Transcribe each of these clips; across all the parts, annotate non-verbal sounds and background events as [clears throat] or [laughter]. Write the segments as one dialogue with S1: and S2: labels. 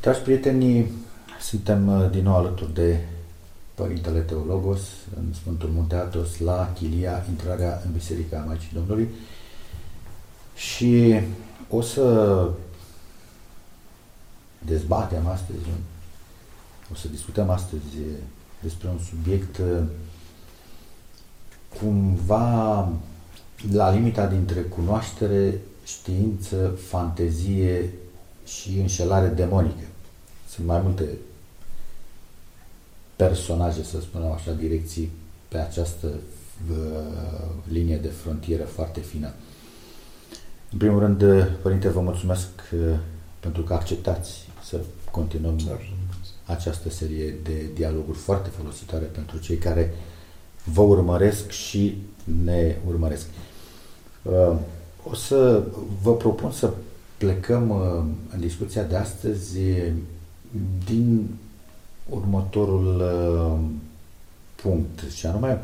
S1: Dragi prieteni, suntem uh, din nou alături de Părintele Teologos în Sfântul Munte Atos la Chilia, intrarea în Biserica Maicii Domnului și o să dezbatem astăzi, o să discutăm astăzi despre un subiect uh, cumva la limita dintre cunoaștere, știință, fantezie și înșelare demonică. Sunt mai multe personaje, să spunem așa, direcții pe această uh, linie de frontieră foarte fină. În primul rând, Părinte, vă mulțumesc uh, pentru că acceptați să continuăm această serie de dialoguri foarte folositoare pentru cei care vă urmăresc și ne urmăresc. Uh, o să vă propun să plecăm uh, în discuția de astăzi din următorul uh, punct și anume,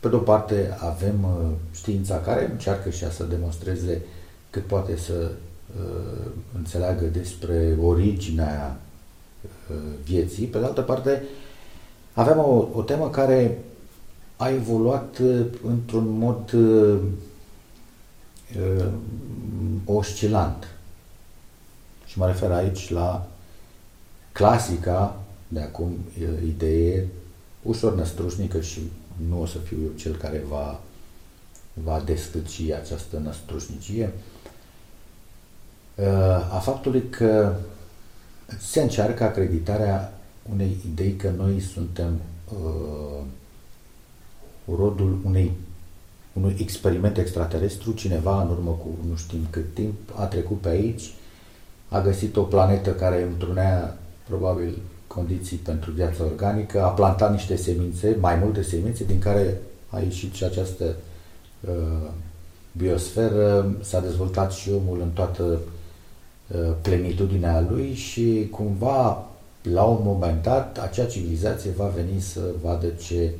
S1: pe de o parte avem știința care încearcă și ea să demonstreze cât poate să înțeleagă despre originea vieții, pe de altă parte avem o, o temă care a evoluat uh, într-un mod uh, uh, oscilant. Și mă refer aici la clasica de acum idee ușor năstrușnică și nu o să fiu eu cel care va, va destăci această năstrușnicie, a faptului că se încearcă acreditarea unei idei că noi suntem uh, rodul unei, unui experiment extraterestru. Cineva, în urmă cu nu știm cât timp, a trecut pe aici, a găsit o planetă care întrunea probabil condiții pentru viața organică, a plantat niște semințe, mai multe semințe, din care a ieșit și această uh, biosferă, s-a dezvoltat și omul în toată uh, plenitudinea lui și cumva la un moment dat acea civilizație va veni să vadă ce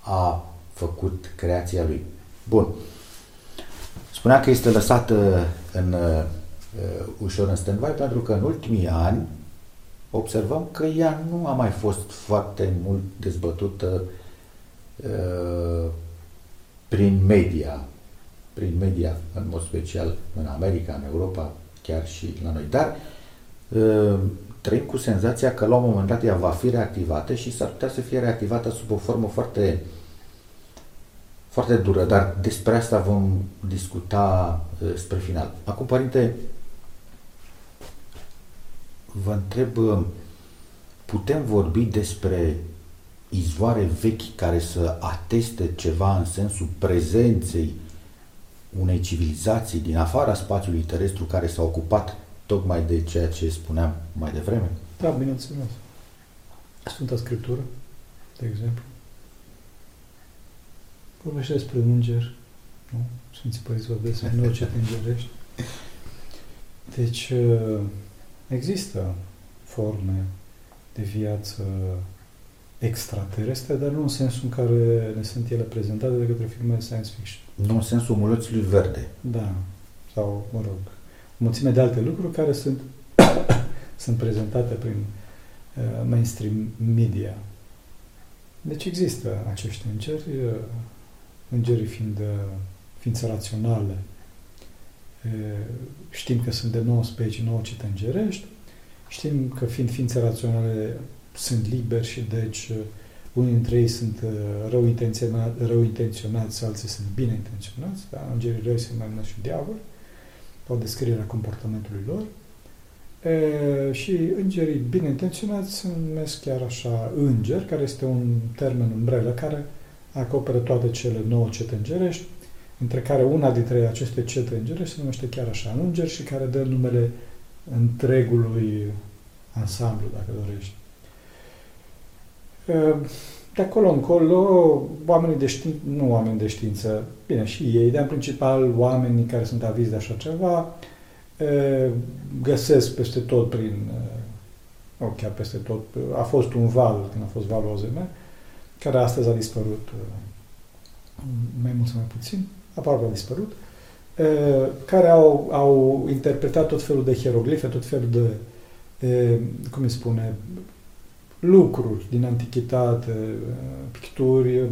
S1: a făcut creația lui. Bun. Spunea că este lăsată în, uh, ușor în stand-by pentru că în ultimii ani observăm că ea nu a mai fost foarte mult dezbătută uh, prin media, prin media în mod special în America, în Europa, chiar și la noi. Dar uh, trăim cu senzația că la un moment dat ea va fi reactivată și s-ar putea să fie reactivată sub o formă foarte uh, foarte dură, dar despre asta vom discuta uh, spre final. Acum, Părinte, vă întreb, uh, putem vorbi despre izvoare vechi care să ateste ceva în sensul prezenței unei civilizații din afara spațiului terestru care s-a ocupat tocmai de ceea ce spuneam mai devreme?
S2: Da, bineînțeles. Sfânta Scriptură, de exemplu. Vorbește despre înger, nu? Sfinții Părinți vorbesc despre orice [laughs] îngerești. Deci, uh, există forme de viață extraterestre, dar nu în sensul în care ne sunt ele prezentate de către filme de science fiction.
S1: Nu în sensul mulățului verde.
S2: Da. Sau, mă rog, o mulțime de alte lucruri care sunt, [coughs] sunt prezentate prin uh, mainstream media. Deci există acești îngeri, uh, îngerii fiind uh, ființe raționale, știm că sunt de 9 specii, 9 cite îngerești, știm că fiind ființe raționale sunt liberi și deci uh, unii dintre ei sunt uh, rău, intenționați, rău intenționați, alții sunt bine intenționați, da? îngerii răi se mai numesc și diavol, o descriere a comportamentului lor. E, și îngerii bine intenționați se numesc chiar așa îngeri, care este un termen umbrelă care acoperă toate cele nouă cete îngerești, între care una dintre aceste cete îngerești se numește chiar așa înger și care dă numele întregului ansamblu, dacă dorești. De acolo încolo, oamenii de știință, nu oameni de știință, bine, și ei, dar în principal oamenii care sunt avizi de așa ceva, găsesc peste tot prin, nu chiar peste tot, a fost un val, când a fost valul Ozeme, care astăzi a dispărut uh, mai mult sau mai puțin, aproape a dispărut, uh, care au, au interpretat tot felul de hieroglife, tot felul de cum îi spune, lucruri din antichitate, picturi,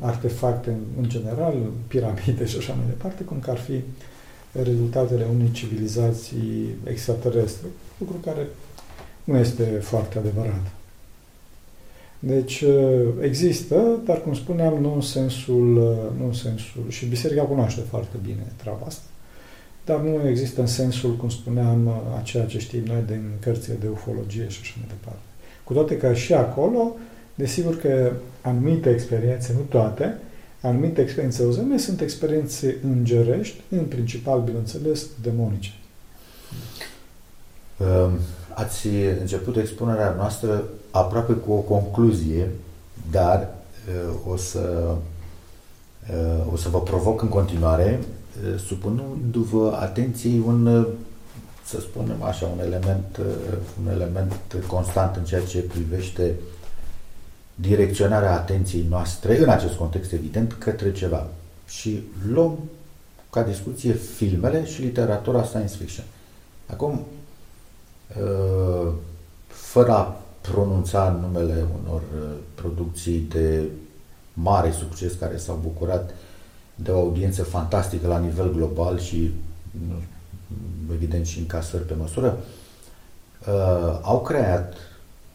S2: artefacte în general, piramide și așa mai departe, cum că ar fi rezultatele unei civilizații extraterestre, lucru care nu este foarte adevărat. Deci există, dar cum spuneam, nu în sensul, nu în sensul și biserica cunoaște foarte bine treaba asta, dar nu există în sensul, cum spuneam, a ceea ce știm noi din cărțile de ufologie și așa mai departe. Cu toate că și acolo, desigur că anumite experiențe, nu toate, anumite experiențe OZM sunt experiențe îngerești, în principal, bineînțeles, demonice.
S1: Ehm, ați început expunerea noastră aproape cu o concluzie, dar eh, o să, eh, o să vă provoc în continuare, eh, supunându-vă atenției un, să spunem așa, un element, un element constant în ceea ce privește direcționarea atenției noastre, în acest context evident, către ceva. Și luăm ca discuție filmele și literatura science fiction. Acum, fără a pronunța numele unor uh, producții de mare succes care s-au bucurat de o audiență fantastică la nivel global și evident și încasări pe măsură, uh, au creat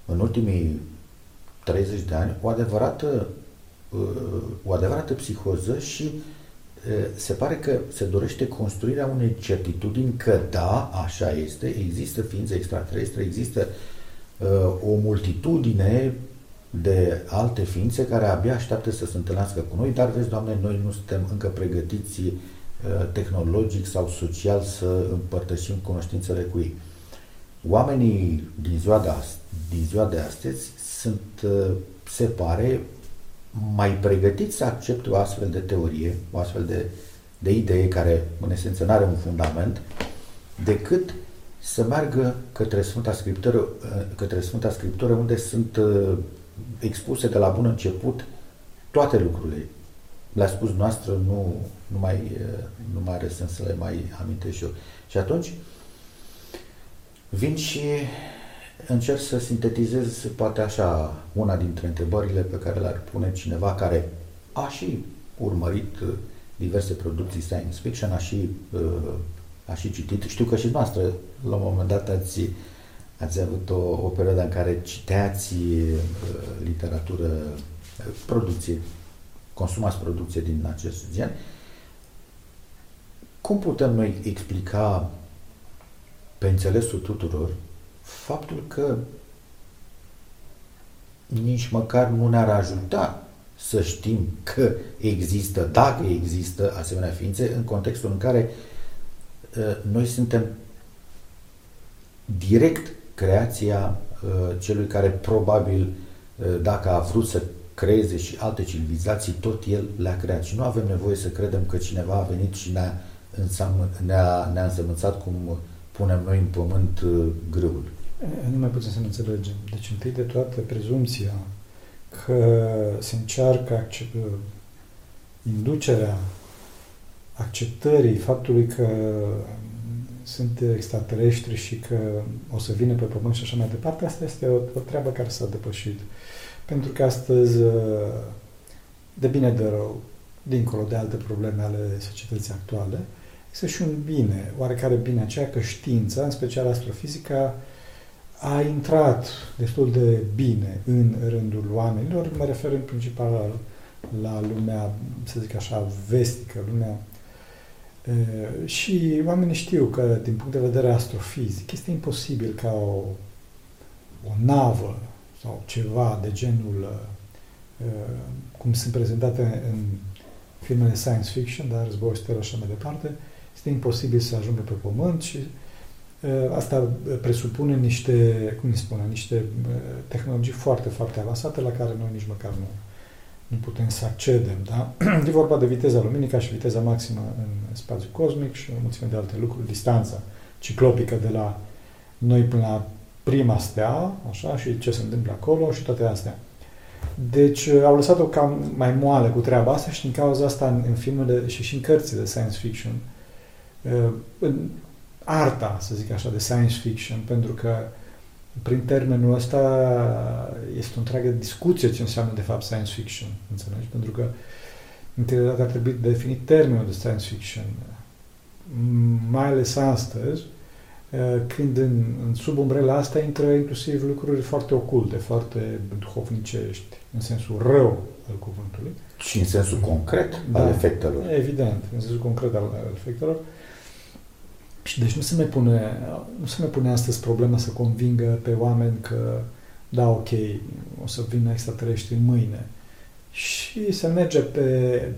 S1: în ultimii 30 de ani o adevărată, uh, o adevărată psihoză și se pare că se dorește construirea unei certitudini că da, așa este, există ființe extraterestre, există uh, o multitudine de alte ființe care abia așteaptă să se întâlnească cu noi, dar vezi, Doamne, noi nu suntem încă pregătiți uh, tehnologic sau social să împărtășim cunoștințele cu ei. Oamenii din ziua de, din ziua de astăzi sunt, uh, se pare, mai pregătit să accepte o astfel de teorie, o astfel de, de idee care în esență nu are un fundament, decât să meargă către Sfânta Scriptură, către Sfânta Scriptură unde sunt uh, expuse de la bun început toate lucrurile. Le-a spus noastră, nu, nu, mai, uh, nu mai are sens să le mai amintesc și eu. Și atunci vin și încerc să sintetizez poate așa una dintre întrebările pe care le-ar pune cineva care a și urmărit uh, diverse producții science fiction, a și, uh, a și citit. Știu că și noastră la un moment dat ați, ați avut o, o perioadă în care citeați uh, literatură, producție, consumați producție din acest gen. Cum putem noi explica pe înțelesul tuturor faptul că nici măcar nu ne-ar ajuta să știm că există, dacă există asemenea ființe, în contextul în care uh, noi suntem direct creația uh, celui care probabil, uh, dacă a vrut să creeze și alte civilizații, tot el le-a creat. Și nu avem nevoie să credem că cineva a venit și ne-a, ne-a, ne-a însămânțat cum punem noi în pământ grâul.
S2: Nu mai putem să ne înțelegem. Deci, întâi de toate, prezumția că se încearcă accept, inducerea acceptării faptului că sunt extraterestri și că o să vină pe Pământ și așa mai departe, asta este o, o treabă care s-a depășit. Pentru că astăzi, de bine de rău, dincolo de alte probleme ale societății actuale, este și un bine, oarecare bine aceea că știința, în special astrofizica, a intrat destul de bine în rândul oamenilor, mă refer în principal la, la lumea, să zic așa, vestică, lumea e, și oamenii știu că, din punct de vedere astrofizic, este imposibil ca o, o navă sau ceva de genul e, cum sunt prezentate în filmele science fiction, dar război stelar și așa mai departe, este imposibil să ajungă pe Pământ și Eh, asta presupune niște, cum îi spune, niște eh, tehnologii foarte, foarte avansate la care noi nici măcar nu, nu putem să accedem. Da? [clears throat] E vorba de viteza luminică și viteza maximă în spațiu cosmic și o mulțime de alte lucruri, distanța ciclopică de la noi până la prima stea, așa, și ce se întâmplă acolo și toate astea. Deci eh, au lăsat-o cam mai moale cu treaba asta și din cauza asta în, în filmele și, și în cărțile de science fiction arta, să zic așa, de science fiction, pentru că prin termenul ăsta este o întreagă discuție ce înseamnă de fapt science fiction, înțelegi? Pentru că întâi de dată ar trebui definit termenul de science fiction, mai ales astăzi, când în, în sub umbrela asta intră inclusiv lucruri foarte oculte, foarte duhovnicești, în sensul rău al cuvântului.
S1: Și în sensul concret da, al efectelor.
S2: Evident, în sensul concret al, al efectelor. Și deci nu se mai pune, nu se mai pune astăzi problema să convingă pe oameni că da, ok, o să vină extraterestri mâine. Și se merge pe,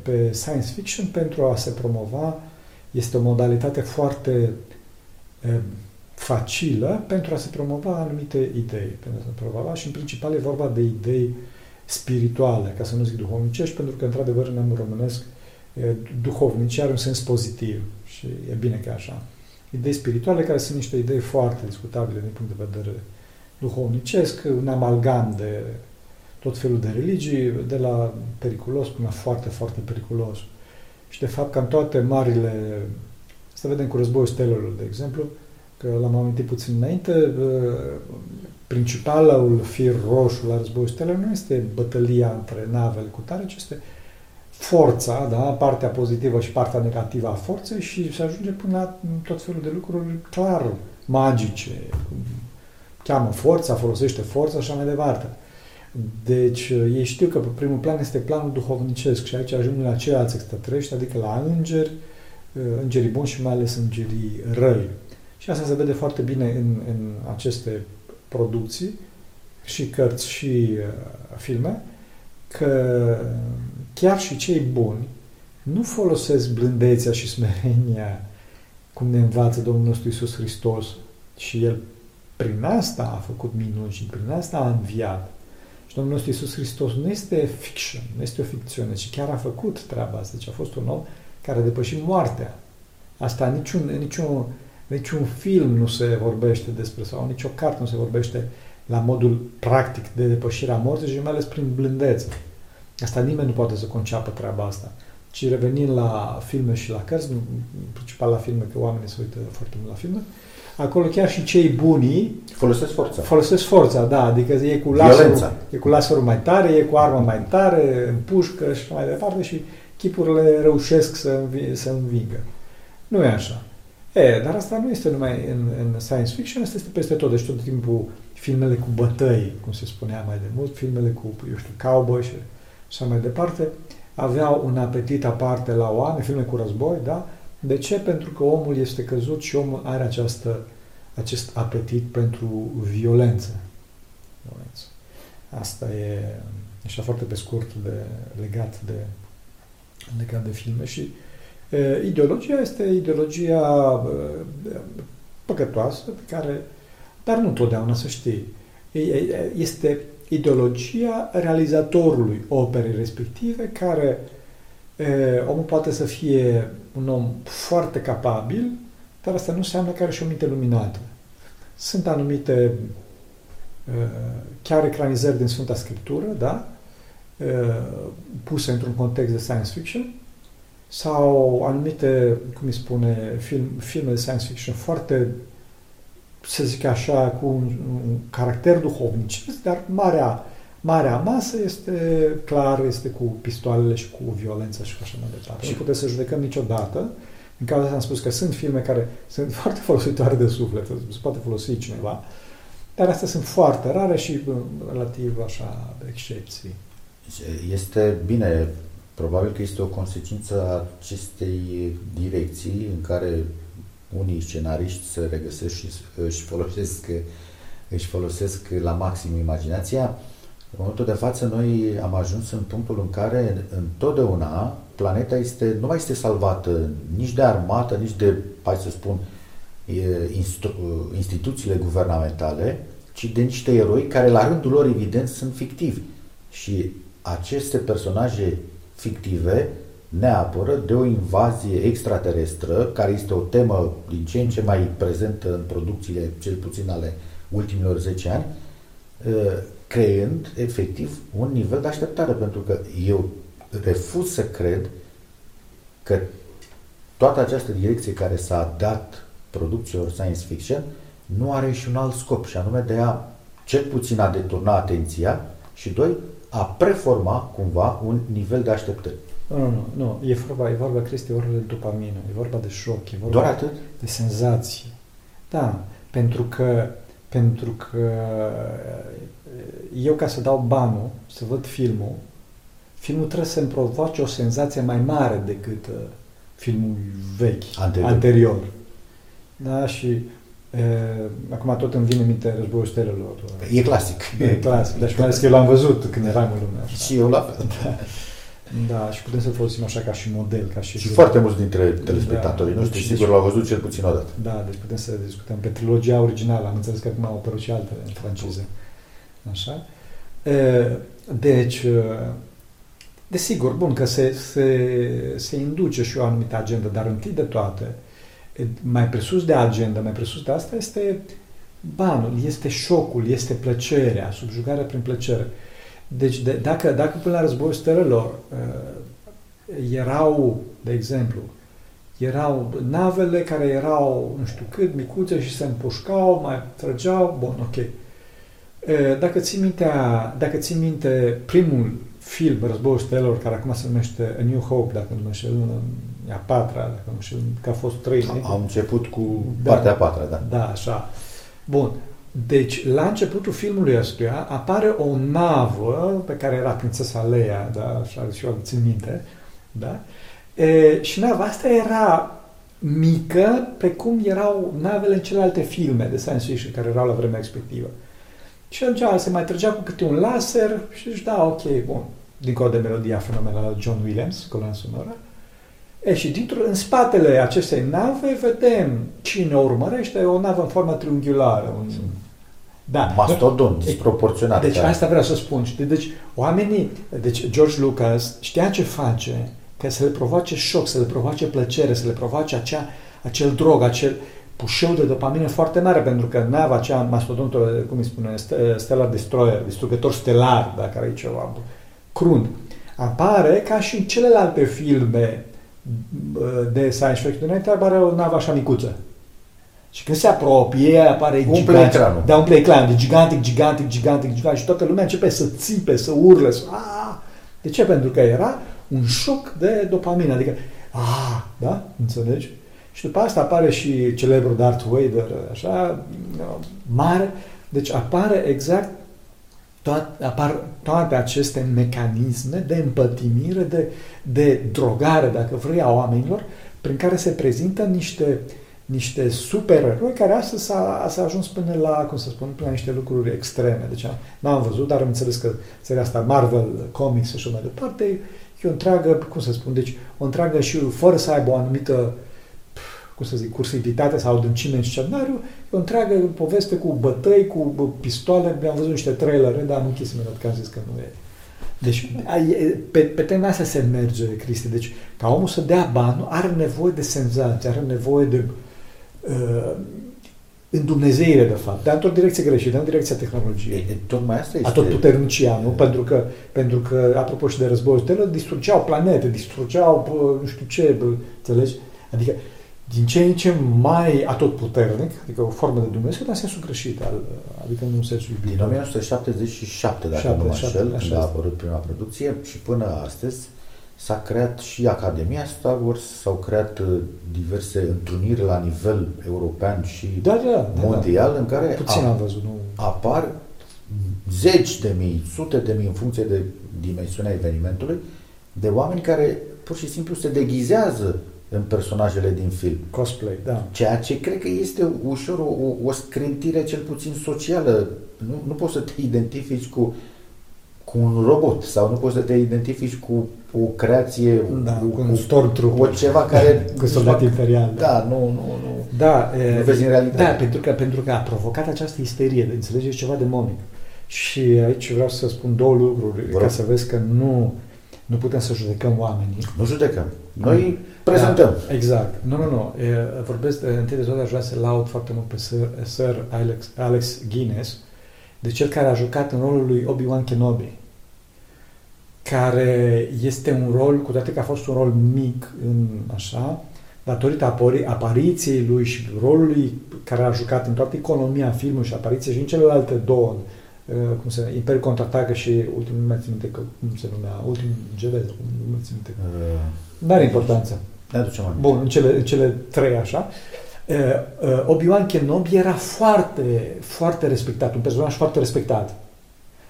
S2: pe science fiction pentru a se promova. Este o modalitate foarte e, facilă pentru a se promova anumite idei. Pentru a se promova și în principal e vorba de idei spirituale, ca să nu zic duhovnicești, pentru că într-adevăr în neamul românesc duhovnice are un sens pozitiv și e bine că așa idei spirituale, care sunt niște idei foarte discutabile din punct de vedere duhovnicesc, un amalgam de tot felul de religii, de la periculos până la foarte, foarte periculos. Și de fapt, cam toate marile, să vedem cu războiul stelelor, de exemplu, că l-am amintit puțin înainte, principalul fir roșu la războiul stelelor nu este bătălia între navele cu tare, ci este forța, da, partea pozitivă și partea negativă a forței și se ajunge până la tot felul de lucruri clar magice. Cheamă forța, folosește forța și așa mai departe. Deci ei știu că pe primul plan este planul duhovnicesc și aici ajung la ceilalți extraterestri, adică la îngeri, îngerii buni și mai ales îngerii răi. Și asta se vede foarte bine în, în aceste producții, și cărți și uh, filme, că chiar și cei buni nu folosesc blândețea și smerenia cum ne învață Domnul nostru Isus Hristos și El prin asta a făcut minuni și prin asta a înviat. Și Domnul nostru Isus Hristos nu este fiction, nu este o ficțiune, ci chiar a făcut treaba asta. Deci a fost un om care a depășit moartea. Asta niciun, niciun, niciun film nu se vorbește despre, sau nicio carte nu se vorbește la modul practic de depășirea morții și mai ales prin blândețe. Asta nimeni nu poate să conceapă treaba asta. Ci revenind la filme și la cărți, în principal la filme, că oamenii se uită foarte mult la filme, acolo chiar și cei buni
S1: folosesc forța.
S2: Folosesc forța, da, adică e cu laserul, e cu laserul mai tare, e cu armă mai tare, în pușcă și mai departe și chipurile reușesc să, învi- să învingă. Nu e așa. E, dar asta nu este numai în, în science fiction, asta este peste tot. Deci tot timpul filmele cu bătăi, cum se spunea mai de mult, filmele cu, eu știu, cowboy și așa mai departe, aveau un apetit aparte la oameni, filme cu război, da? De ce? Pentru că omul este căzut și omul are această, acest apetit pentru violență. violență. Asta e așa foarte pe scurt de, legat de legat de filme și e, ideologia este ideologia e, păcătoasă pe care, dar nu totdeauna să știi, este ideologia realizatorului operei respective, care e, omul poate să fie un om foarte capabil, dar asta nu înseamnă că are și o minte luminată. Sunt anumite e, chiar ecranizări din Sfânta Scriptură, da? E, puse într-un context de science fiction, sau anumite, cum îi spune, film, filme de science fiction foarte să zic așa, cu un, un caracter duhovnicesc, dar marea, marea masă este clar, este cu pistoalele și cu violența și așa mai departe. Și nu putem să judecăm niciodată. În cazul ăsta am spus că sunt filme care sunt [laughs] foarte folositoare de suflet, se poate folosi cineva, dar astea sunt foarte rare și relativ așa excepții.
S1: Este bine, probabil că este o consecință a acestei direcții în care unii scenariști se regăsesc și își folosesc, își folosesc la maxim imaginația. În momentul de față, noi am ajuns în punctul în care întotdeauna planeta este, nu mai este salvată nici de armată, nici de, hai să spun, instituțiile guvernamentale, ci de niște eroi care, la rândul lor, evident, sunt fictivi. Și aceste personaje fictive ne apără de o invazie extraterestră, care este o temă din ce în ce mai prezentă în producțiile, cel puțin ale ultimilor 10 ani, ă, creând efectiv un nivel de așteptare, pentru că eu refuz să cred că toată această direcție care s-a dat producțiilor science fiction nu are și un alt scop, și anume de a, cel puțin a deturna atenția și, doi, a preforma cumva un nivel de așteptări.
S2: Nu, nu, nu, nu. E vorba, e vorba, Cristi, e vorba de dopamină, e vorba de șoc, e vorba
S1: Doar atât?
S2: de senzații. Da, pentru că, pentru că eu ca să dau banul, să văd filmul, filmul trebuie să-mi provoace o senzație mai mare decât uh, filmul vechi,
S1: Anterior.
S2: anterior. Da, și uh, acum tot îmi vine în minte Războiul Stelelor.
S1: E clasic.
S2: E clasic, [laughs] dar și mai ales că eu l-am văzut când eram în lume. Așa.
S1: Și eu la fel.
S2: Da, și putem să-l folosim așa ca și model, ca și...
S1: Și foarte mulți dintre telespectatorii
S2: Da.
S1: noștri
S2: Deci-
S1: sigur l-au văzut cel puțin o dată.
S2: Da, deci putem să discutăm pe trilogia originală. Am înțeles că acum au apărut și altele în franceză. Așa. E, Deci, e, desigur, bun, că se, se, se induce și o anumită agendă, dar întâi de toate, e, mai presus de agenda, mai presus de asta este banul, este șocul, este plăcerea, subjugarea prin plăcere. Deci, de, dacă, dacă până la războiul stelelor e, erau, de exemplu, erau navele care erau, nu știu cât, micuțe și se împușcau, mai trăgeau, bun, ok. E, Dacă ții, mintea, dacă ții minte primul film, Războiul Stelelor, care acum se numește A New Hope, dacă nu mă înșel, e a patra, dacă nu mă înșel, că a fost trei, nu?
S1: Am început cu
S2: Da.
S1: partea a patra, da.
S2: Da, așa. Bun. Deci, la începutul filmului ăstuia apare o navă pe care era prințesa Leia, da, așa și eu țin minte, da? E, și nava asta era mică, precum erau navele în celelalte filme de science fiction care erau la vremea respectivă. Și atunci se mai trăgea cu câte un laser și zici, da, ok, bun. Dincolo de melodia fenomenală John Williams, coloana sonoră. E, și dintr în spatele acestei nave vedem cine o urmărește, o navă în formă triunghiulară. Un... Da.
S1: Mastodon, disproporționat.
S2: Deci
S1: da.
S2: asta vreau să spun. Știi? Deci oamenii, deci George Lucas știa ce face ca să le provoace șoc, să le provoace plăcere, să le provoace acea, acel drog, acel pușeu de dopamină foarte mare, pentru că nava aceea, mastodontul, cum îi spune, St- Stellar Destroyer, distrugător stelar, dacă are ceva crunt, apare ca și în celelalte filme bă, de science fiction, înainte apare o navă așa micuță. Și când se apropie, apare
S1: Umple
S2: gigantic.
S1: ecranul.
S2: Da, umple ecranul, de gigantic, gigantic, gigantic, gigantic și toată lumea începe să țipe, să urle, să... Ah! De ce? Pentru că era un șoc de dopamină, adică, ah, da? Înțelegi? Și după asta apare și celebrul Darth Vader, așa, mare. Deci apare exact toate, apar toate aceste mecanisme de împătimire, de, de drogare, dacă vrei, a oamenilor, prin care se prezintă niște, niște supereroi care astăzi s-a, s-a ajuns până la, cum să spun, până la niște lucruri extreme. Deci am- n-am văzut, dar am înțeles că seria asta Marvel Comics și așa mai departe, e o întreagă, cum să spun, deci o întreagă și fără să aibă o anumită cum să zic, cursivitate sau adâncime în scenariu, e o întreagă poveste cu bătăi, cu bă, pistoale, mi-am văzut niște trailere, dar am închis imediat că am zis că nu e. Deci, ai- e- pe, pe tema asta se merge, Cristi. Deci, ca omul să dea bani, are nevoie de senzație, are nevoie de uh, îndumnezeire, de fapt, dar într-o direcție greșită, în direcția tehnologiei.
S1: E, e, tocmai asta este...
S2: Atot puternicia, nu? Pentru că, pentru că, apropo și de războiul stelă, distrugeau planete, distrugeau, bă, nu știu ce, bă, înțelegi? Adică, din ce în ce mai atot puternic, adică o formă de Dumnezeu, dar în sensul greșit, al, adică nu în sensul iubit.
S1: Din 1977, dacă
S2: Șapte,
S1: nu mă
S2: șapte,
S1: înșel,
S2: așa
S1: când a
S2: este.
S1: apărut prima producție și până astăzi s-a creat și Academia Star Wars, s-au creat uh, diverse întruniri la nivel european și
S2: Da, da, da, da.
S1: mondial în care
S2: Puțin
S1: a-
S2: am văzut, nu...
S1: apar zeci de mii, sute de mii în funcție de dimensiunea evenimentului, de oameni care pur și simplu se deghizează în personajele din film.
S2: Cosplay, da.
S1: Ceea ce cred că este ușor o, o, o scrântire cel puțin socială. Nu, nu poți să te [laughs] identifici cu, cu un robot sau nu poți să te identifici cu o creație,
S2: Da,
S1: cu,
S2: cu un
S1: cu,
S2: stormtrooper.
S1: cu ceva care... [laughs]
S2: Cu soldat imperial.
S1: Da, nu, nu, nu.
S2: Da, e,
S1: Nu vezi în realitate.
S2: Da, pentru că, pentru că a provocat această isterie, de înțelegeți ceva demonic. Și aici vreau să spun două lucruri,
S1: Vă
S2: ca
S1: rog.
S2: să vezi că nu, nu putem să judecăm oamenii.
S1: Nu judecăm. Noi prezentăm.
S2: Da, exact. Nu, nu, nu. E, vorbesc, de, întâi de toate aș vrea să laud foarte mult pe Sir, Sir Alex, Alex Guinness, de cel care a jucat în rolul lui Obi-Wan Kenobi, care este un rol, cu toate că a fost un rol mic în așa, datorită apari- apariției lui și rolului care a jucat în toată economia filmului și apariția și în celelalte două, uh, cum se numește, Imperiul Contraatacă și ultimul, nu mai țin minte că, cum se numea, ultimul Jedi, cum nu mai țin minte.
S1: Uh,
S2: Nu are importanță.
S1: ne aducem aminte.
S2: Bun, în cele, în cele trei așa. Uh, uh, Obi-Wan Kenobi era foarte, foarte respectat, un personaj foarte respectat.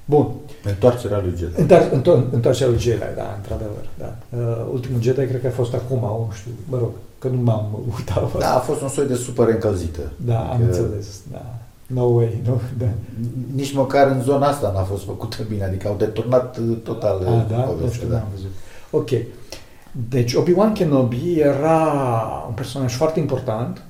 S2: Bun,
S1: Întoarcerea lui Jedi.
S2: Întoar- întor- Întoarcerea lui Jedi, da, într-adevăr. Da. Uh, ultimul Jedi cred că a fost acum, nu știu, mă rog, că nu m-am uitat.
S1: Da, a fost un soi de super încălzită.
S2: da am
S1: Că
S2: înțeles. Da. No way, nu? Da.
S1: Nici măcar în zona asta n-a fost făcută bine, adică au deturnat uh, total uh,
S2: A, da? Nu
S1: povestea.
S2: știu,
S1: Da.
S2: n-am văzut. Ok. Deci Obi-Wan Kenobi era un personaj foarte important.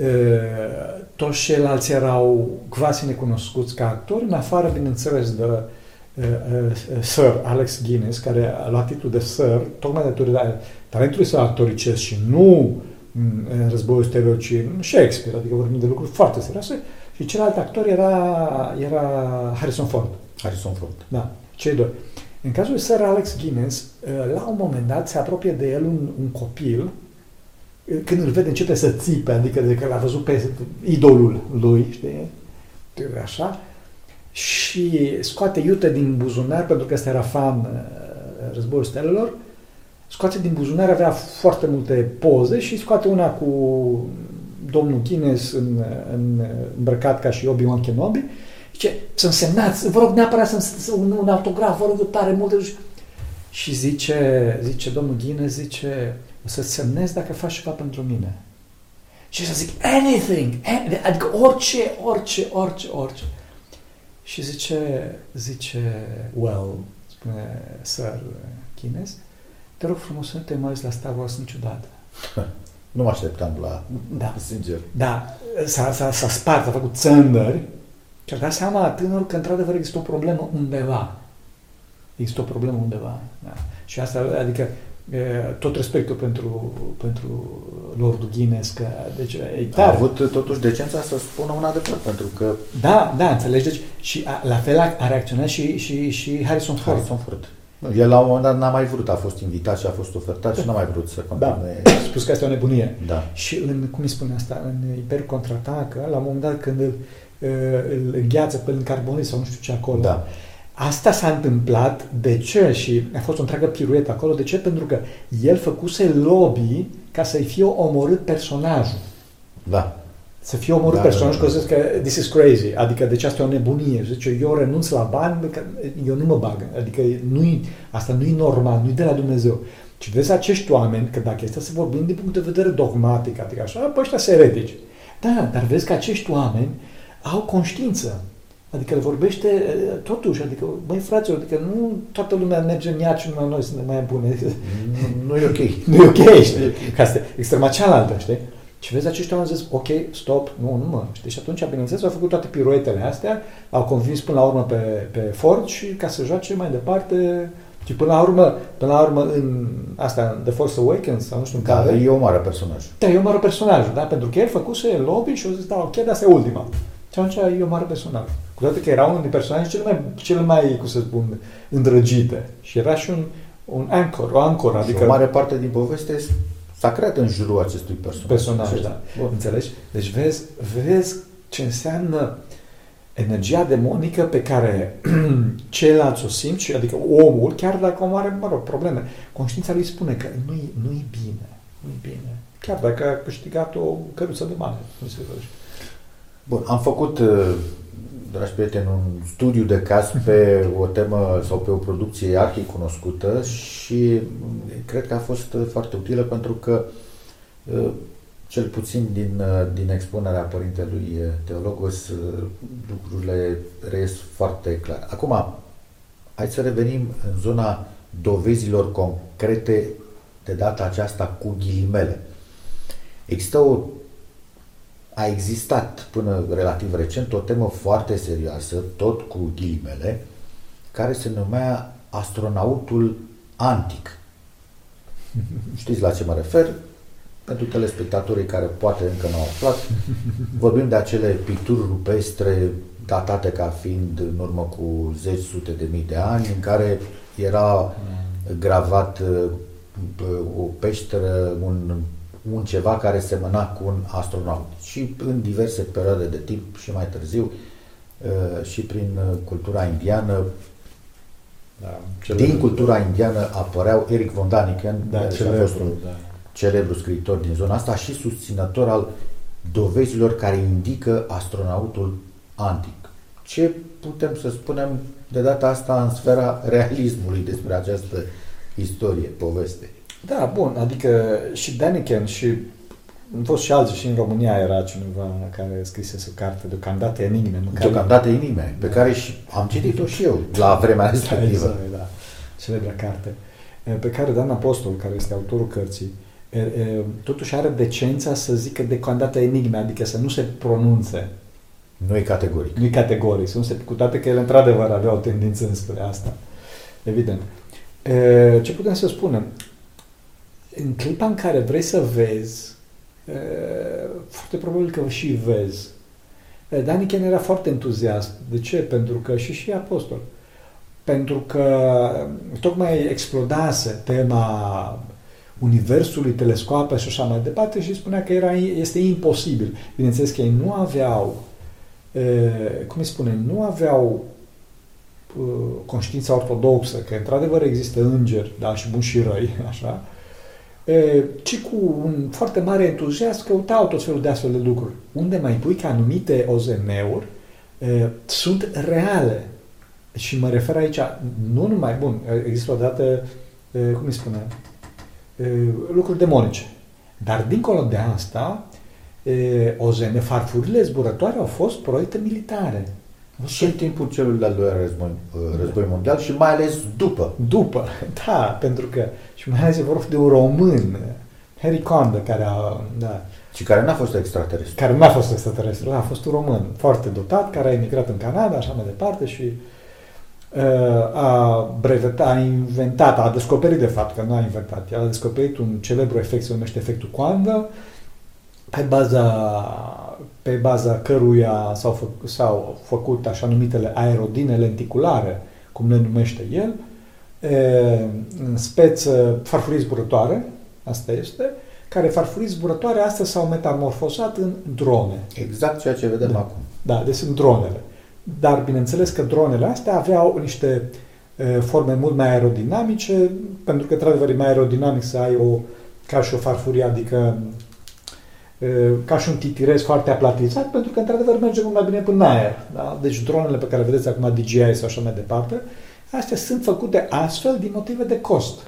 S2: Uh, Toți ceilalți erau quasi necunoscuți ca actori, în afară, bineînțeles, de uh, uh, Sir Alex Guinness, care a luat titlul de Sir, tocmai datorită talentului său actoricesc și nu în războiul stelor, ci în Shakespeare, adică vorbim de lucruri foarte serioase, și celălalt actor era, era Harrison Ford.
S1: Harrison Ford.
S2: Da, cei doi. În cazul lui Sir Alex Guinness, uh, la un moment dat se apropie de el un, un copil, uh, când îl vede începe să țipe, adică de că l-a văzut pe idolul lui, știi? Așa. Și scoate iute din buzunar, pentru că ăsta era fan uh, războiul stelelor, scoate din buzunar, avea foarte multe poze și scoate una cu domnul Guinness în, în, îmbrăcat ca și Obi-Wan Kenobi Zice, să-mi semnați, vă rog neapărat să-mi să un, un autograf, vă rog eu tare mult. Și zice, zice domnul Ghine, zice, o să-ți semnezi dacă faci ceva pentru mine. Și să zic, anything, anything, adică orice, orice, orice, orice. Și zice, zice, well, spune Sir Guinness, te rog frumos să nu te mai uiți la Star Wars niciodată. [laughs]
S1: Nu mă așteptam la,
S2: Da. [laughs]
S1: sincer.
S2: Da, s-a, s-a, s-a spart, a făcut țândări și a dat seama tânărul că într-adevăr există o problemă undeva. Există o problemă undeva. Da. Și asta, adică, e, tot respectul pentru, pentru Lordul Guinness, că, deci, e
S1: A
S2: tare.
S1: avut totuși decența să spună un adevăr, pentru că
S2: Da, da, înțelegi? Deci, și a, la fel a, a reacționat și, și, și Harrison Ford.
S1: Harrison Ford. El la un moment dat n-a mai vrut, a fost invitat și a fost ofertat și n-a mai vrut să
S2: Da,
S1: continue.
S2: a spus că asta e o nebunie.
S1: Da.
S2: Și în, cum îi spune asta, în Imperiul Contraatacă, la un moment dat când îl, îl îngheață pe în carbonit sau nu știu ce acolo,
S1: Da.
S2: Asta s-a întâmplat, de ce? Și a fost o întreagă piruetă acolo, de ce? Pentru că el făcuse lobby ca să-i fie omorât personajul.
S1: Da.
S2: Să fie omorât
S1: Da,
S2: personajul,
S1: da,
S2: că
S1: da.
S2: zice că this is crazy, adică deci asta e o nebunie. Și zice, eu renunț la bani, că eu nu mă bag, adică nu asta nu e normal, nu e de la Dumnezeu. Și vezi acești oameni, că dacă este să vorbim din punct de vedere dogmatic, adică așa, pe ăștia sunt eretici. Da, dar vezi că acești oameni au conștiință. Adică le vorbește eh, totuși, adică, băi fraților, adică nu toată lumea merge în ea și numai noi suntem mai bune.
S1: Nu, nu e ok. [laughs]
S2: nu e ok, știi? Că asta e extrema cealaltă, știi? Și vezi, aceștia au zis, ok, stop, nu, nu mă, știi? Și atunci, bineînțeles, au făcut toate piruetele astea, au convins până la urmă pe, pe Ford și ca să joace mai departe și până la urmă, până la urmă în asta, în The Force Awakens, sau nu știu în
S1: Da,
S2: care,
S1: e o mare personaj.
S2: da, e un mare personaj, da? Pentru că el făcuse lobby și au zis, da, ok, dar asta e ultima. Și atunci e un mare personaj. Cu toate că era unul din personaje cele mai, cele mai, cum să spun, îndrăgite. Și era și un, un anchor, o ancoră,
S1: Adică
S2: adică
S1: o mare parte din poveste s-a creat în jurul acestui personaj.
S2: personaj, da.
S1: Bun.
S2: Înțelegi? Deci vezi, vezi ce înseamnă energia demonică pe care [clears throat] ceilalți o simt, și adică omul, chiar dacă omul are, mă rog, probleme, conștiința lui spune că nu-i, nu-i bine, nu-i bine. Chiar dacă a câștigat o căruță de bani, nu se vede.
S1: Bun, am făcut, uh, dragi prieteni, un studiu de caz pe o temă sau pe o producție arhi cunoscută și mm, cred că a fost uh, foarte utilă pentru că uh, cel puțin din, uh, din expunerea părintelui uh, Teologos uh, lucrurile reies foarte clar. Acum, hai să revenim în zona dovezilor concrete de data aceasta cu ghilimele. Există o a existat până relativ recent o temă foarte serioasă, tot cu ghilimele, care se numea astronautul antic. [laughs] Știți la ce mă refer? Pentru telespectatorii care poate încă nu au aflat, vorbim de acele picturi rupestre datate ca fiind în urmă cu zeci sute de mii de ani, în care era gravat uh, o peșteră, un un ceva care semăna cu un astronaut. Și în diverse perioade de timp și mai târziu uh, și prin uh, cultura indiană da, din cultura indiană apăreau Eric von Daniken,
S2: da,
S1: celebru, fost un da. celebru scriitor din zona asta și susținător al dovezilor care indică astronautul antic. Ce putem să spunem de data asta în sfera realismului despre această istorie, poveste?
S2: Da, bun, adică și Daniken și am fost și alții, și în România era cineva care scrise o carte deocamdată enigme.
S1: Deocamdată enigme, pe da. care și am citit-o și eu la vremea da, respectivă.
S2: Da, exact, da. Celebra carte. Pe care Dan Apostol, care este autorul cărții, totuși are decența să zică deocamdată enigme, adică să nu se pronunțe.
S1: Nu e categoric.
S2: Nu e categoric, să nu se, cu toate că el într-adevăr avea o tendință înspre asta. Evident. Ce putem să spunem? În clipa în care vrei să vezi foarte probabil că și vezi. Daniken era foarte entuziast. De ce? Pentru că și și apostol. Pentru că tocmai explodase tema universului, telescoape și așa mai departe și spunea că era, este imposibil. Bineînțeles că ei nu aveau, cum îi spune, nu aveau conștiința ortodoxă, că într-adevăr există îngeri, da, și buni și răi, [laughs] așa, ci cu un foarte mare entuziasm căutau tot felul de astfel de lucruri. Unde mai pui că anumite OZN-uri sunt reale. Și mă refer aici, nu numai, bun, există odată, cum îi spune, lucruri demonice. Dar dincolo de asta, OZN, farfurile zburătoare au fost proiecte militare.
S1: Și în timpul celui de-al doilea război, război mondial și mai ales după.
S2: După, [laughs] da, pentru că și mai ales e vorba de un român, Harry Conda, care a... Da,
S1: și care n-a fost extraterestru.
S2: Care n-a fost extraterestru, a fost un român foarte dotat, care a emigrat în Canada, așa mai departe și uh, a brevetat, a inventat, a descoperit de fapt, că nu a inventat, a descoperit un celebru efect, se numește efectul Quanda, pe baza, pe baza căruia s-au, fă, s-au făcut așa numitele aerodine lenticulare, cum le numește el, în speță farfurii zburătoare, asta este, care farfurii zburătoare astăzi s-au metamorfosat în drone.
S1: Exact ceea ce vedem
S2: da.
S1: acum.
S2: Da, deci sunt dronele. Dar bineînțeles că dronele astea aveau niște e, forme mult mai aerodinamice, pentru că, într-adevăr, e mai aerodinamic să ai o, ca și o farfurie, adică e, ca și un titirez foarte aplatizat, pentru că, într-adevăr, merge mult mai bine până în aer. Da? Deci dronele pe care le vedeți acum, DJI sau așa mai departe, Astea sunt făcute astfel din motive de cost.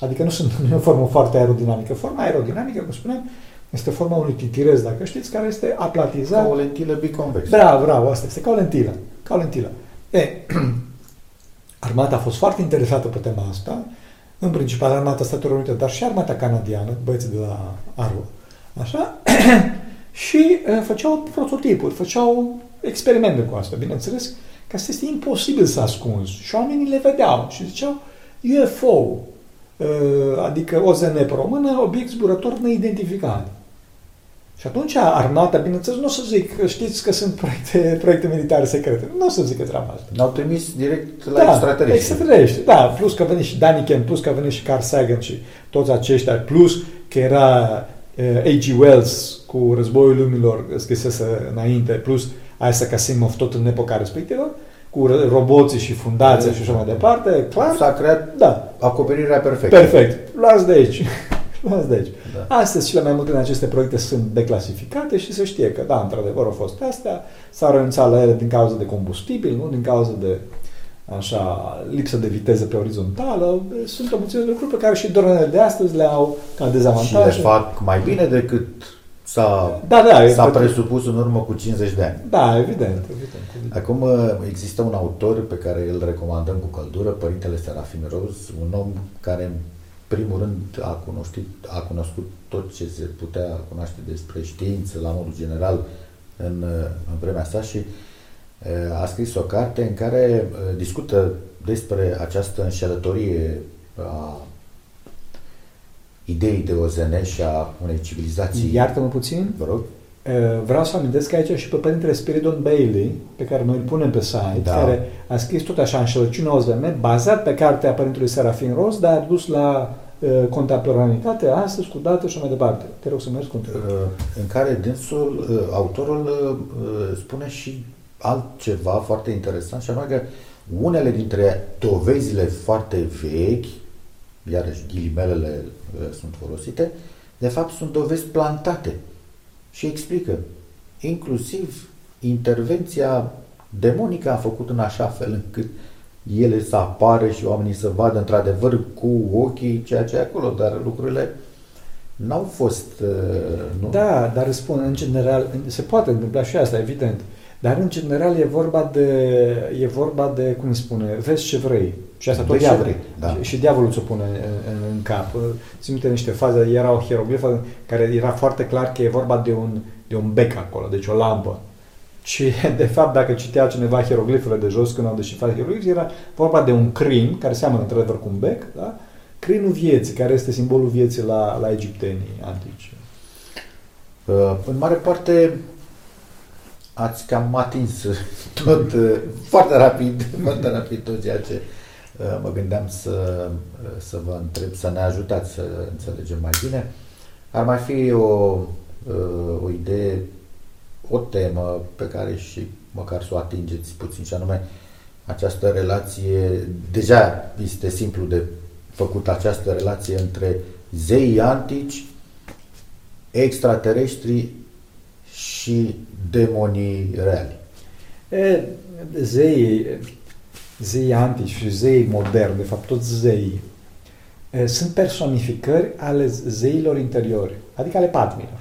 S2: Adică nu sunt în o formă foarte aerodinamică. Forma aerodinamică, cum spuneam, este forma unui titirez, dacă știți, care este aplatizat.
S1: Ca o lentilă biconvexă.
S2: Bravo, bravo, asta este ca o lentilă. Ca o lentilă. E, [clears throat] armata a fost foarte interesată pe tema asta, în principal armata Statelor Unite, dar și armata canadiană, băieții de la Arlo, așa, [clears throat] și e, făceau prototipuri, făceau experimente cu asta, bineînțeles, că asta este imposibil să ascunzi. Și oamenii le vedeau și ziceau UFO, uh, adică OZN pe română, obiect zburător neidentificat. Și atunci armata, bineînțeles, nu o să zic, că știți că sunt proiecte, [laughs] proiecte militare secrete. Nu o să zic că treaba asta.
S1: N-au trimis direct la da, extraterestri.
S2: extraterestri. Da, plus că a venit și Daniken, plus că a venit și Carl Sagan și toți aceștia, plus că era uh, A.G. Wells cu Războiul Lumilor scrisese înainte, plus Isaac Asimov tot în epoca respectivă, cu roboții și fundația și așa mai departe, clar.
S1: S-a creat da. acoperirea perfectă.
S2: Perfect. Luați de aici. [laughs] Luați de aici. Da. Astăzi, cele mai multe din aceste proiecte sunt declasificate și se știe că, da, într-adevăr, au fost astea, s-au renunțat la ele din cauza de combustibil, nu din cauza de așa, lipsă de viteză pe orizontală. Sunt o mulțime de lucruri pe care și dronele de astăzi le au ca dezavantaje.
S1: Și le fac mai bine decât s-a, da, da, s-a presupus în urmă cu 50 de ani.
S2: Da, evident, evident, evident.
S1: Acum uh, există un autor pe care îl recomandăm cu căldură, Părintele Serafim Roz, un om care în primul rând a cunoscut, a cunoscut tot ce se putea cunoaște despre știință la modul general în, uh, în vremea sa și uh, a scris o carte în care discută despre această înșelătorie a ideii de OZN și a unei civilizații.
S2: Iartă-mă puțin.
S1: Vă rog.
S2: Vreau să amintesc aici și pe Părintele Spiridon Bailey, pe care noi îl punem pe site, da. care a scris tot așa înșelăciunea OZN, bazat pe cartea Părintelui Serafin Ros, dar a dus la uh, contemporanitate, astăzi, cu dată și mai departe. Te rog să mergi cu
S1: uh, În care dânsul, uh, autorul uh, spune și altceva foarte interesant, și anume că unele dintre dovezile foarte vechi, iarăși ghilimelele uh, sunt folosite, de fapt sunt dovezi plantate. Și explică, inclusiv intervenția demonică a făcut în așa fel încât ele să apară și oamenii să vadă într-adevăr cu ochii ceea ce e acolo, dar lucrurile n-au fost... Uh,
S2: nu? Da, dar spun, în general, se poate întâmpla și asta, evident. Dar în general e vorba de, e vorba de cum spune, vezi ce vrei. Și asta tot diavol, vrei, da. și, și diavolul ți-o pune în, în, în cap. Țin minte niște faze, era o hieroglifă care era foarte clar că e vorba de un, de un bec acolo, deci o lampă. Și, de fapt, dacă citea cineva hieroglifele de jos când au deșifrat hieroglifele, era vorba de un crin, care seamănă într-adevăr cu un bec, da? crinul vieții, care este simbolul vieții la, la egiptenii antici.
S1: Uh, în mare parte, ați cam atins tot, uh, [laughs] foarte rapid, [laughs] foarte rapid tot ceea ce uh, mă gândeam să, să vă întreb, să ne ajutați să înțelegem mai bine. Ar mai fi o, o idee o temă pe care și măcar să o atingeți puțin, și anume această relație, deja este simplu de făcut această relație între zeii antici, extraterestri și demonii reali.
S2: E, zeii, zeii antici și zeii moderni, de fapt toți zeii, sunt personificări ale zeilor interiori, adică ale patmilor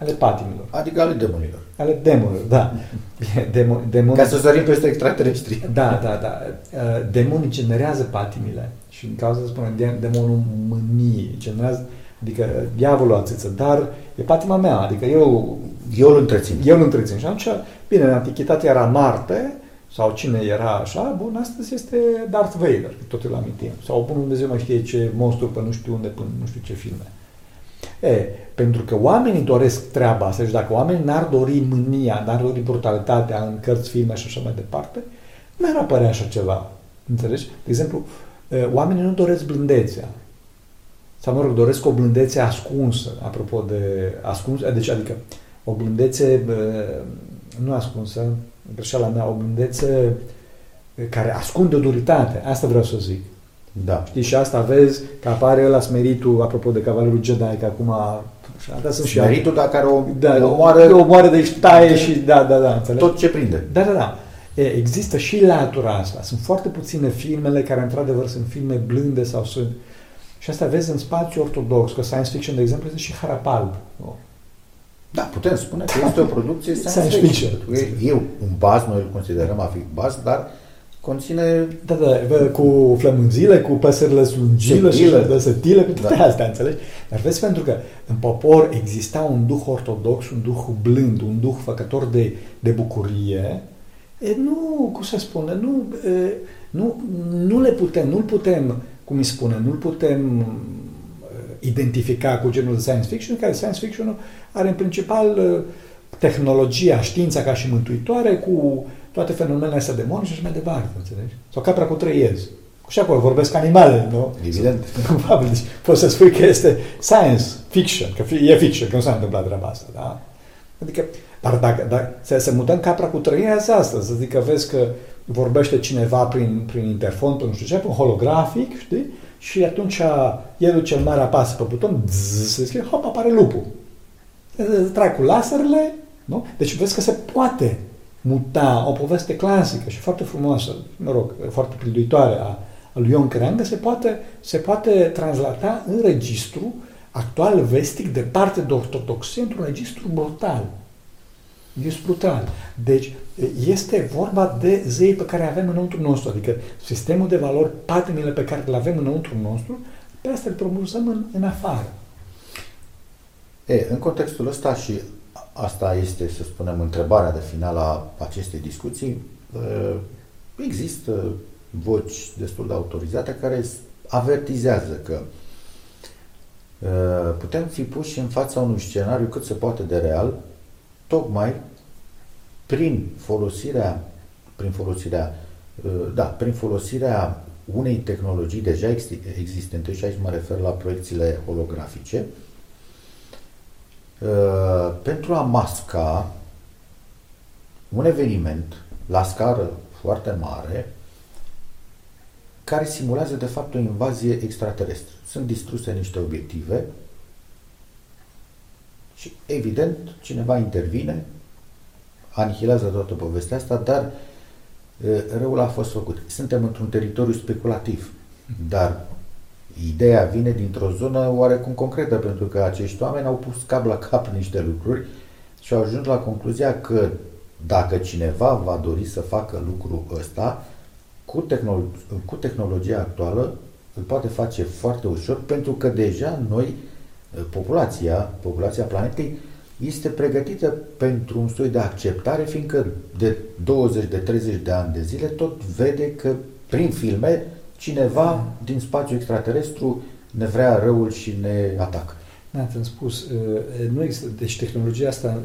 S2: ale patimilor.
S1: Adică ale demonilor.
S2: Ale demonilor, da. [laughs]
S1: Demo, demoni... Ca să sărim peste extraterestri.
S2: Da, da, da. Uh, demonii generează patimile și în cauza să spunem demonul mâniei, generează, adică diavolul ațâță, dar e patima mea, adică eu...
S1: Eu îl întrețin.
S2: Eu îl întrețin. Și atunci, bine, în antichitate era Marte, sau cine era așa, bun, astăzi este Darth Vader, tot îl amintim. Sau, bun, Dumnezeu mai știe ce monstru pe nu știu unde, până nu știu ce filme. E, pentru că oamenii doresc treaba asta și dacă oamenii n-ar dori mânia, n-ar dori brutalitatea în cărți, filme și așa mai departe, n-ar apărea așa ceva. Înțelegi? De exemplu, oamenii nu doresc blândețea. Sau, mă rog, doresc o blândețe ascunsă, apropo de ascunsă, deci adică o blândețe nu ascunsă, greșeala mea, o blândețe care ascunde o duritate. Asta vreau să zic.
S1: Da.
S2: Știi, și asta vezi că apare ăla smeritul, apropo de Cavalerul Jedi, că acum
S1: da, sunt smeritul, dar care o,
S2: da, o omoară, o omoară de taie și da, da, da, înțeleg?
S1: Tot ce prinde.
S2: Da, da, da. E, există și latura asta. Sunt foarte puține filmele care, într-adevăr, sunt filme blânde sau sunt... Și asta vezi în spațiu ortodox, că science fiction, de exemplu, este și Harapalb.
S1: Da, putem spune că este o producție science, science fiction. fiction. Eu, un baz, noi îl considerăm a fi baz, dar conține...
S2: Da, da, cu flămânzile, cu păsările slungile și de sătile, cu toate da. astea, înțelegi? Dar vezi, pentru că în popor exista un duh ortodox, un duh blând, un duh făcător de, de bucurie, e, nu, cum să spune, nu, e, nu, nu le putem, nu-l putem, cum îi spune, nu-l putem identifica cu genul de science fiction, care science fiction are în principal tehnologia, știința ca și mântuitoare, cu toate fenomenele astea demoni și așa mai departe, înțelegi? Sau capra cu trei iezi. Și acolo vorbesc animale, nu?
S1: Evident. [laughs]
S2: Probabil. Deci poți să spui că este science fiction, că e fiction, că nu s-a întâmplat treaba asta, da? Adică, dar dacă, dacă să, să mutăm capra cu trei iezi asta, să zic că vezi că vorbește cineva prin, prin interfon, pe nu știu ce, pe un holografic, știi? Și atunci el cel mare apasă pe buton, zzz, se scrie, hop, apare lupul. Trag cu laserele, nu? Deci vezi că se poate muta, o poveste clasică și foarte frumoasă, mă rog, foarte priduitoare a, a lui Ion Creangă, se poate, se poate translata în registru actual vestic de parte de ortodoxie într-un registru brutal. Este brutal. Deci, este vorba de zei pe care avem înăuntru nostru, adică sistemul de valori, patimile pe care le avem înăuntru nostru, pe asta le promulsăm în, în afară.
S1: E, în contextul ăsta și asta este, să spunem, întrebarea de final a acestei discuții. Uh, există voci destul de autorizate care avertizează că uh, putem fi puși în fața unui scenariu cât se poate de real, tocmai prin folosirea, prin folosirea, uh, da, prin folosirea unei tehnologii deja existente, și aici mă refer la proiecțiile holografice, uh, pentru a masca un eveniment la scară foarte mare care simulează de fapt o invazie extraterestră. Sunt distruse niște obiective și evident cineva intervine, anihilează toată povestea asta, dar răul a fost făcut. Suntem într-un teritoriu speculativ, dar ideea vine dintr-o zonă oarecum concretă, pentru că acești oameni au pus cap la cap niște lucruri și au ajuns la concluzia că dacă cineva va dori să facă lucrul ăsta, cu, tehnolo- cu tehnologia actuală îl poate face foarte ușor, pentru că deja noi, populația, populația planetei, este pregătită pentru un soi de acceptare, fiindcă de 20, de 30 de ani de zile tot vede că prin filme cineva din spațiu extraterestru ne vrea răul și ne atacă.
S2: Da, ți-am spus, nu există, deci tehnologia asta,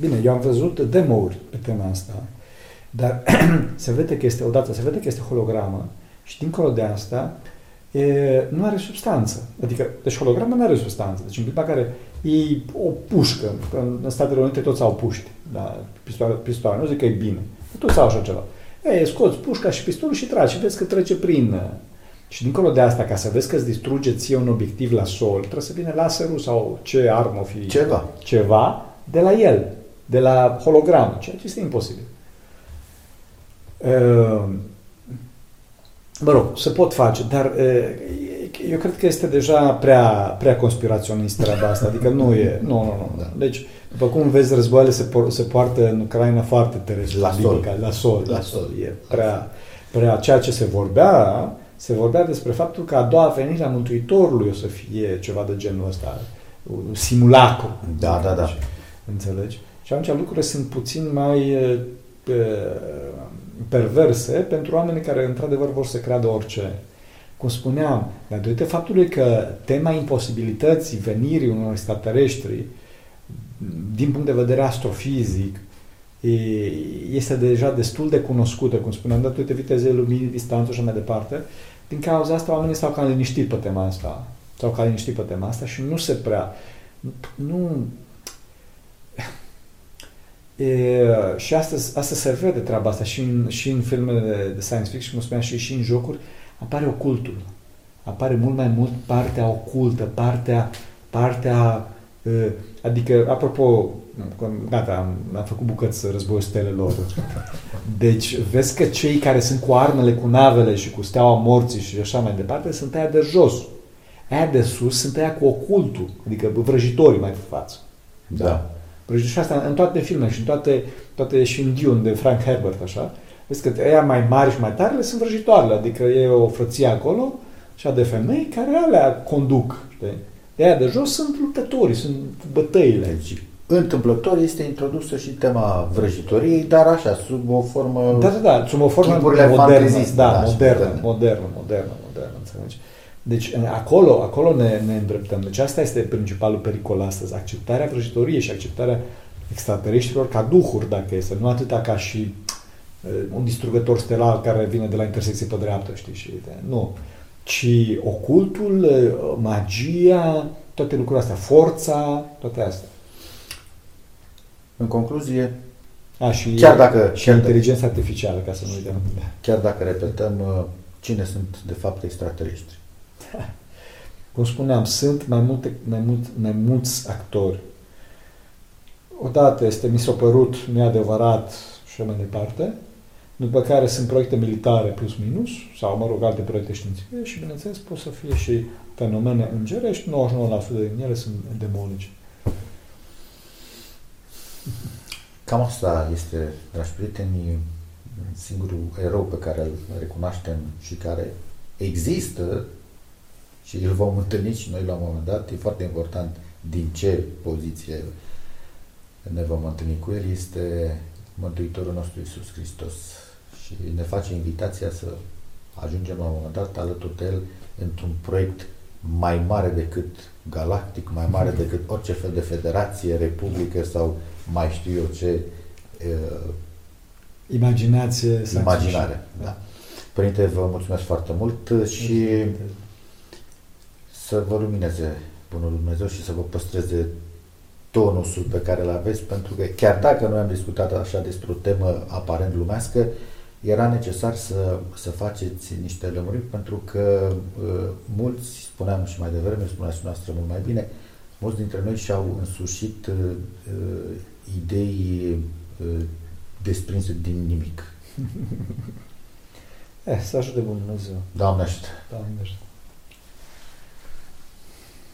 S2: bine, eu am văzut demo-uri pe tema asta, dar [clears throat] se vede că este, odată, se vede că este hologramă și dincolo de asta, e, nu are substanță. Adică, deci holograma nu are substanță. Deci în clipa care e o pușcă, în Statele Unite toți au puști, da, pistoale, pistoale, nu zic că e bine, toți au așa ceva. Ei, scoți pușca și pistolul și tragi și vezi că trece prin... Și dincolo de asta, ca să vezi că îți distruge ție un obiectiv la sol, trebuie să vină laserul sau ce armă fi.
S1: Ceva.
S2: Ceva de la el, de la hologram, ceea ce este imposibil. Ehm, mă rog, se pot face, dar eu cred că este deja prea, prea conspiraționist treaba asta, adică nu e, nu, nu, nu. Da. Deci, după cum vezi, războaiele se, por, se poartă în Ucraina foarte terestru.
S1: La sol.
S2: Adică, la sol. La sol. E prea, prea, ceea ce se vorbea, se vorbea despre faptul că a doua venire a Mântuitorului o să fie ceva de genul ăsta, un simulacru.
S1: Da, da, da.
S2: Înțelegi? Și atunci lucrurile sunt puțin mai perverse pentru oameni care într-adevăr vor să creadă orice. Cum spuneam, datorită faptului că tema imposibilității venirii unor extraterestri din punct de vedere astrofizic este deja destul de cunoscută, cum spuneam, datorită vitezei luminii, distanță și mai departe, din cauza asta oamenii s-au cam liniștit pe tema asta. S-au cam liniștit pe tema asta și nu se prea... Nu, E, și astăzi, astăzi se vede treaba asta și în, și în filmele de, de science fiction, cum spuneam, și, și în jocuri, apare ocultul. Apare mult mai mult partea ocultă, partea, partea adică, apropo, gata, am, am făcut bucăți războiul stelelor. Deci, vezi că cei care sunt cu armele, cu navele și cu steaua morții și așa mai departe, sunt aia de jos. Aia de sus sunt aia cu ocultul, adică vrăjitorii mai pe față.
S1: Da. da.
S2: Și asta în toate filmele și în toate, toate și în Dune de Frank Herbert, așa. Vezi că aia mai mari și mai tare sunt vrăjitoarele, adică e o frăție acolo, și de femei care alea conduc, știi? De aia de jos sunt luptătorii, sunt bătăile.
S1: Deci, întâmplător este introdusă și tema vrăjitoriei, dar așa, sub o formă...
S2: Da, da, da, sub o formă modernă, da, da, modernă, modernă, modernă, modernă, modernă, înțelegi? Deci acolo, acolo ne, ne îndreptăm. Deci asta este principalul pericol astăzi. Acceptarea vrăjitoriei și acceptarea extraterestrilor ca duhuri, dacă este. Nu atâta ca și uh, un distrugător stelar care vine de la intersecție pe dreapta, știi? Și, de, nu. Ci ocultul, uh, magia, toate lucrurile astea, forța, toate astea.
S1: În concluzie,
S2: A, și,
S1: chiar dacă,
S2: și inteligența artificială, ca să nu uităm.
S1: Chiar dacă repetăm uh, cine sunt de fapt extraterestri.
S2: Cum spuneam, sunt mai, multe, mai, mult, mai mulți actori. Odată este, mi s-a părut neadevărat și mai departe, după care sunt proiecte militare plus minus, sau, mă rog, alte proiecte științifice și, bineînțeles, pot să fie și fenomene îngerești, 99% din ele sunt demonice.
S1: Cam asta este, dragi prieteni, singurul erou pe care îl recunoaștem și care există și îl vom întâlni și noi la un moment dat. E foarte important din ce poziție ne vom întâlni cu El. Este Mântuitorul nostru Isus Hristos și ne face invitația să ajungem la un moment dat alături de El într-un proiect mai mare decât galactic, mai mare decât orice fel de federație, republică sau mai știu eu ce uh,
S2: imaginație
S1: imaginare. Da. Părinte, vă mulțumesc foarte mult și să vă lumineze Bunul Dumnezeu și să vă păstreze tonusul pe care îl aveți, pentru că chiar dacă noi am discutat așa despre o temă aparent lumească, era necesar să, să faceți niște lămuriri, pentru că uh, mulți, spuneam și mai devreme, spuneați noastră mult mai bine, mulți dintre noi și-au însușit uh, uh idei uh, desprinse din nimic. [laughs]
S2: eh, să ajute Bunul Dumnezeu.
S1: Doamne ajută!
S2: Doamne ajută!